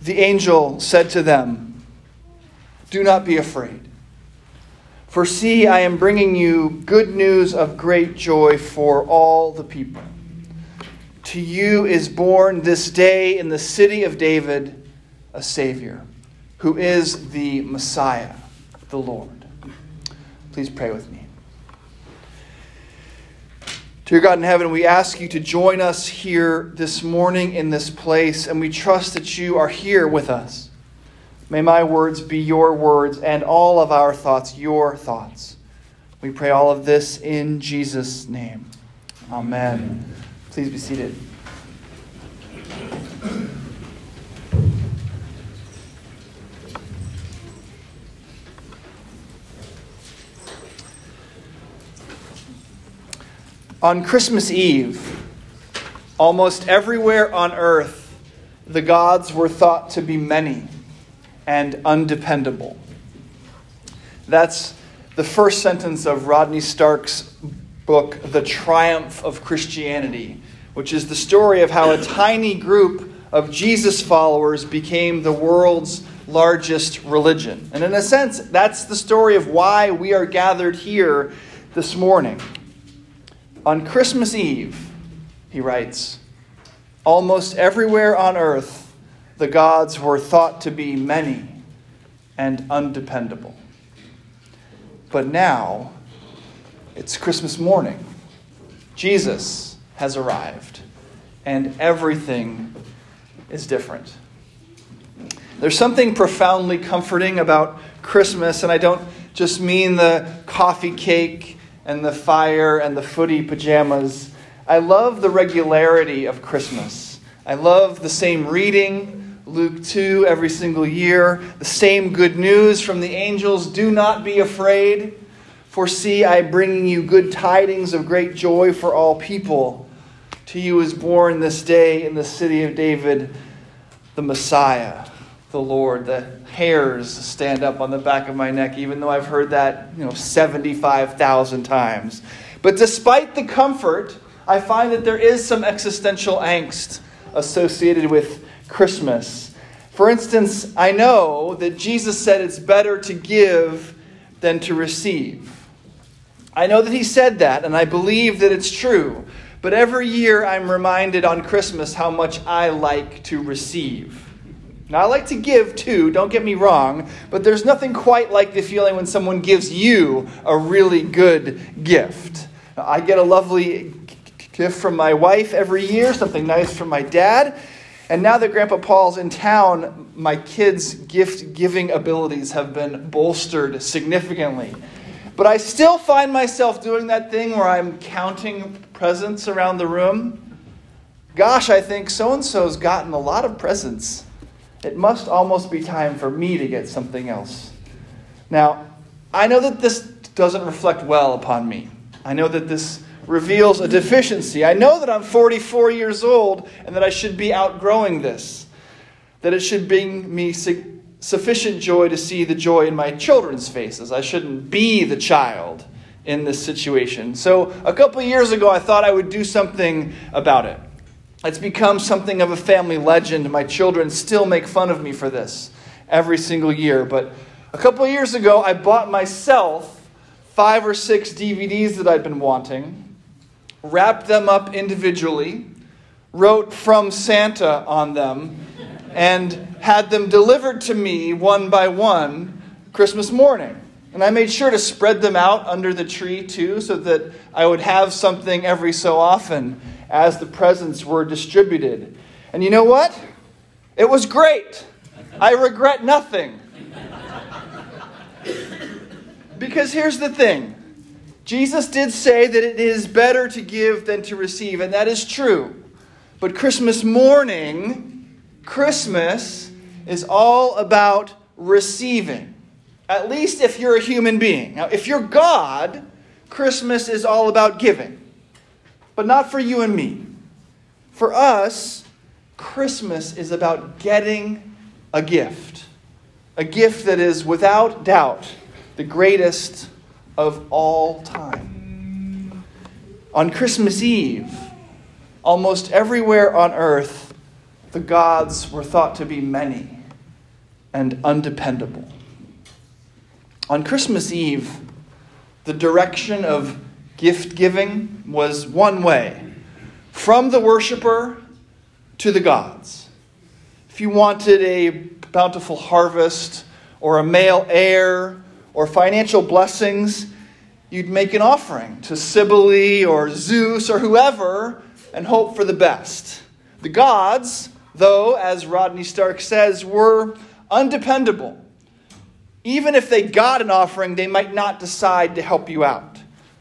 the angel said to them, Do not be afraid. For see, I am bringing you good news of great joy for all the people. To you is born this day in the city of David a Savior, who is the Messiah, the Lord. Please pray with me. Dear God in heaven, we ask you to join us here this morning in this place, and we trust that you are here with us. May my words be your words, and all of our thoughts your thoughts. We pray all of this in Jesus' name. Amen. Please be seated. On Christmas Eve, almost everywhere on earth, the gods were thought to be many and undependable. That's the first sentence of Rodney Stark's book, The Triumph of Christianity, which is the story of how a tiny group of Jesus followers became the world's largest religion. And in a sense, that's the story of why we are gathered here this morning. On Christmas Eve, he writes, almost everywhere on earth, the gods were thought to be many and undependable. But now, it's Christmas morning. Jesus has arrived, and everything is different. There's something profoundly comforting about Christmas, and I don't just mean the coffee cake and the fire and the footy pajamas. I love the regularity of Christmas. I love the same reading, Luke 2, every single year, the same good news from the angels do not be afraid. For see, I bringing you good tidings of great joy for all people. To you is born this day in the city of David the Messiah, the Lord. The hairs stand up on the back of my neck, even though I've heard that, you know, 75,000 times. But despite the comfort, I find that there is some existential angst associated with Christmas. For instance, I know that Jesus said it's better to give than to receive. I know that he said that, and I believe that it's true. But every year I'm reminded on Christmas how much I like to receive. Now, I like to give too, don't get me wrong, but there's nothing quite like the feeling when someone gives you a really good gift. I get a lovely gift from my wife every year, something nice from my dad. And now that Grandpa Paul's in town, my kids' gift giving abilities have been bolstered significantly. But I still find myself doing that thing where I'm counting presents around the room. Gosh, I think so and so's gotten a lot of presents it must almost be time for me to get something else. Now, I know that this doesn't reflect well upon me. I know that this reveals a deficiency. I know that I'm 44 years old and that I should be outgrowing this. That it should bring me sufficient joy to see the joy in my children's faces. I shouldn't be the child in this situation. So, a couple years ago, I thought I would do something about it. It's become something of a family legend. My children still make fun of me for this every single year. But a couple years ago, I bought myself five or six DVDs that I'd been wanting, wrapped them up individually, wrote from Santa on them, and had them delivered to me one by one Christmas morning. And I made sure to spread them out under the tree too, so that I would have something every so often as the presents were distributed. And you know what? It was great. I regret nothing. Because here's the thing Jesus did say that it is better to give than to receive, and that is true. But Christmas morning, Christmas is all about receiving. At least if you're a human being. Now, if you're God, Christmas is all about giving but not for you and me. For us, Christmas is about getting a gift, a gift that is without doubt the greatest of all time. On Christmas Eve, almost everywhere on earth, the gods were thought to be many and undependable. On Christmas Eve, the direction of gift giving was one way from the worshiper to the gods. If you wanted a bountiful harvest or a male heir or financial blessings, you'd make an offering to Cybele or Zeus or whoever and hope for the best. The gods, though, as Rodney Stark says, were undependable. Even if they got an offering, they might not decide to help you out.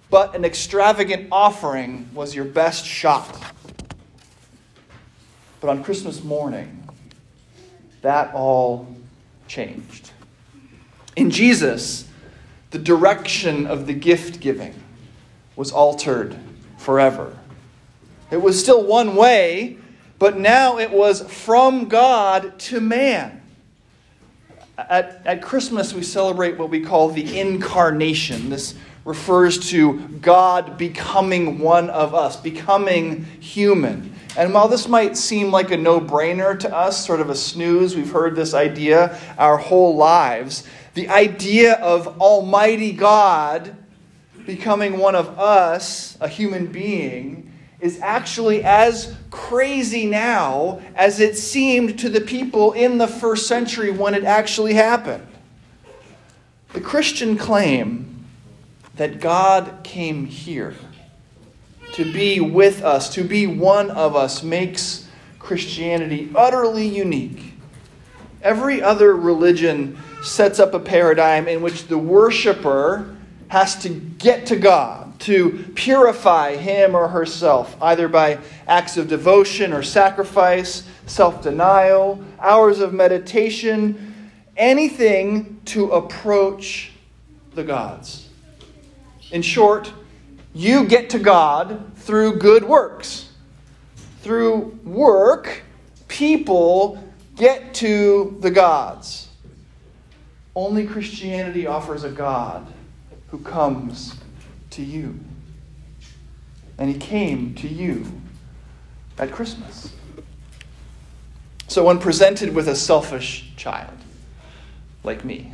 But an extravagant offering was your best shot. But on Christmas morning, that all changed. In Jesus, the direction of the gift giving was altered forever. It was still one way, but now it was from God to man. At, at Christmas, we celebrate what we call the incarnation. This refers to God becoming one of us, becoming human. And while this might seem like a no brainer to us, sort of a snooze, we've heard this idea our whole lives, the idea of Almighty God becoming one of us, a human being, is actually as crazy now as it seemed to the people in the first century when it actually happened. The Christian claim that God came here to be with us, to be one of us, makes Christianity utterly unique. Every other religion sets up a paradigm in which the worshiper has to get to God to purify him or herself, either by acts of devotion or sacrifice, self denial, hours of meditation, anything to approach the gods. In short, you get to God through good works. Through work, people get to the gods. Only Christianity offers a God who comes to you. And he came to you at Christmas. So, when presented with a selfish child, like me,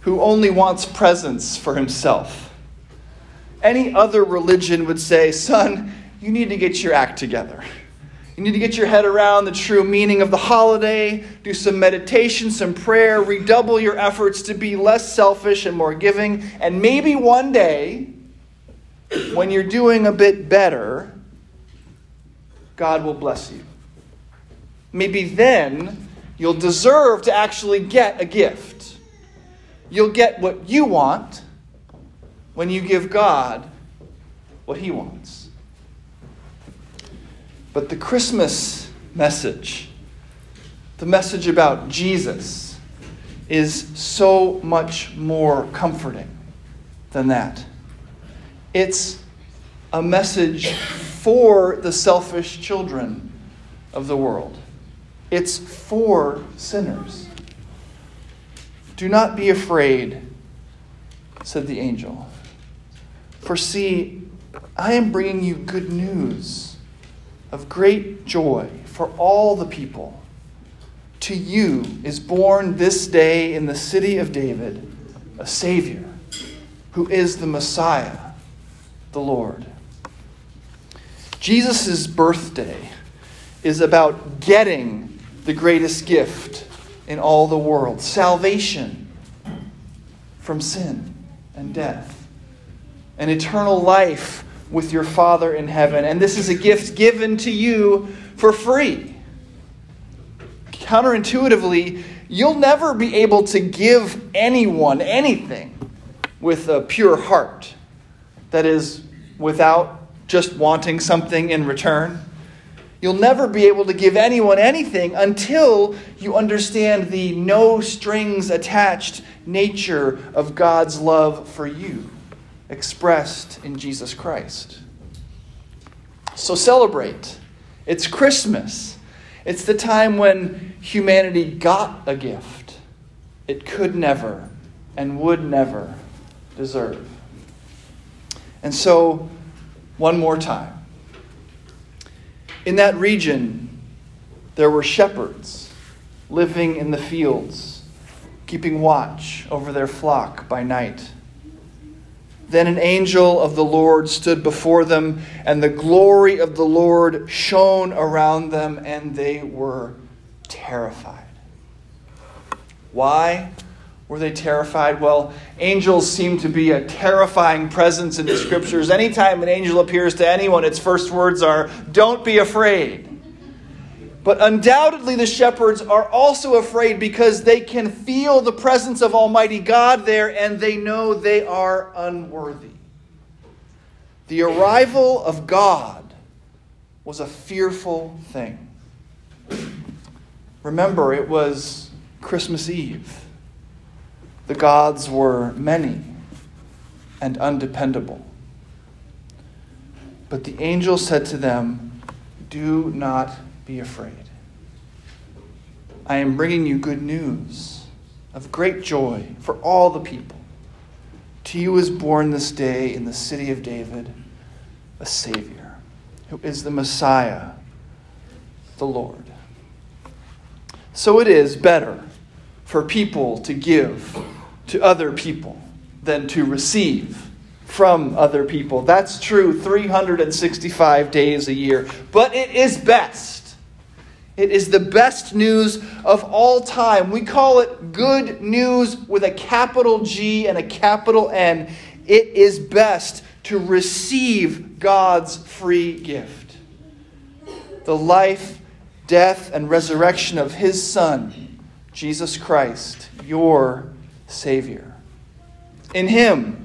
who only wants presents for himself, any other religion would say, Son, you need to get your act together. You need to get your head around the true meaning of the holiday, do some meditation, some prayer, redouble your efforts to be less selfish and more giving, and maybe one day, when you're doing a bit better, God will bless you. Maybe then you'll deserve to actually get a gift. You'll get what you want when you give God what He wants. But the Christmas message, the message about Jesus, is so much more comforting than that. It's a message for the selfish children of the world, it's for sinners. Do not be afraid, said the angel. For see, I am bringing you good news of great joy for all the people. To you is born this day in the city of David a Savior who is the Messiah, the Lord. Jesus' birthday is about getting the greatest gift in all the world salvation from sin and death, an eternal life with your Father in heaven. And this is a gift given to you for free. Counterintuitively, you'll never be able to give anyone anything with a pure heart. That is, without just wanting something in return. You'll never be able to give anyone anything until you understand the no strings attached nature of God's love for you expressed in Jesus Christ. So celebrate. It's Christmas. It's the time when humanity got a gift it could never and would never deserve. And so, one more time. In that region, there were shepherds living in the fields, keeping watch over their flock by night. Then an angel of the Lord stood before them, and the glory of the Lord shone around them, and they were terrified. Why were they terrified? Well, angels seem to be a terrifying presence in the scriptures. Anytime an angel appears to anyone, its first words are, Don't be afraid. But undoubtedly, the shepherds are also afraid because they can feel the presence of Almighty God there and they know they are unworthy. The arrival of God was a fearful thing. Remember, it was Christmas Eve. The gods were many and undependable. But the angel said to them, Do not be afraid. I am bringing you good news of great joy for all the people. To you is born this day in the city of David a Savior, who is the Messiah, the Lord. So it is better for people to give to other people than to receive from other people. That's true 365 days a year. But it is best it is the best news of all time. We call it good news with a capital G and a capital N. It is best to receive God's free gift the life, death, and resurrection of His Son, Jesus Christ, your Savior. In Him,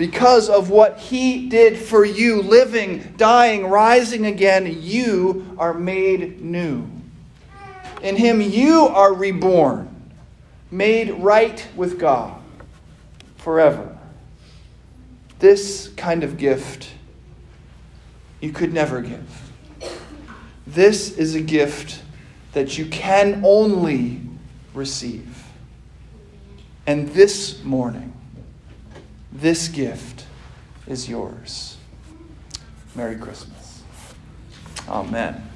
because of what he did for you, living, dying, rising again, you are made new. In him, you are reborn, made right with God forever. This kind of gift you could never give. This is a gift that you can only receive. And this morning, this gift is yours. Merry Christmas. Amen.